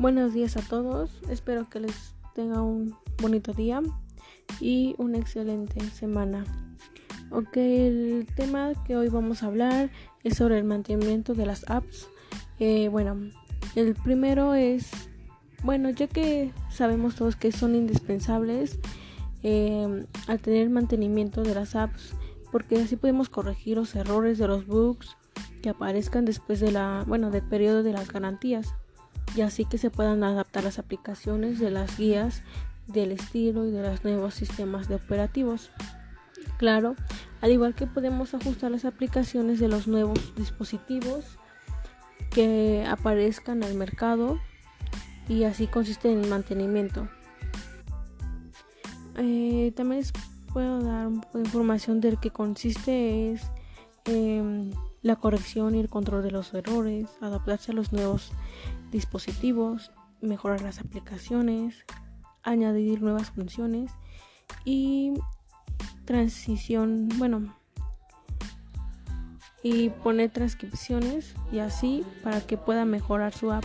Buenos días a todos, espero que les tenga un bonito día y una excelente semana. Ok, el tema que hoy vamos a hablar es sobre el mantenimiento de las apps. Eh, bueno, el primero es, bueno, ya que sabemos todos que son indispensables eh, al tener mantenimiento de las apps, porque así podemos corregir los errores de los bugs que aparezcan después de la, bueno, del periodo de las garantías y así que se puedan adaptar las aplicaciones de las guías del estilo y de los nuevos sistemas de operativos. Claro, al igual que podemos ajustar las aplicaciones de los nuevos dispositivos que aparezcan al mercado y así consiste en mantenimiento. Eh, también les puedo dar un poco de información del que consiste es la corrección y el control de los errores, adaptarse a los nuevos dispositivos, mejorar las aplicaciones, añadir nuevas funciones y transición, bueno, y poner transcripciones y así para que pueda mejorar su app.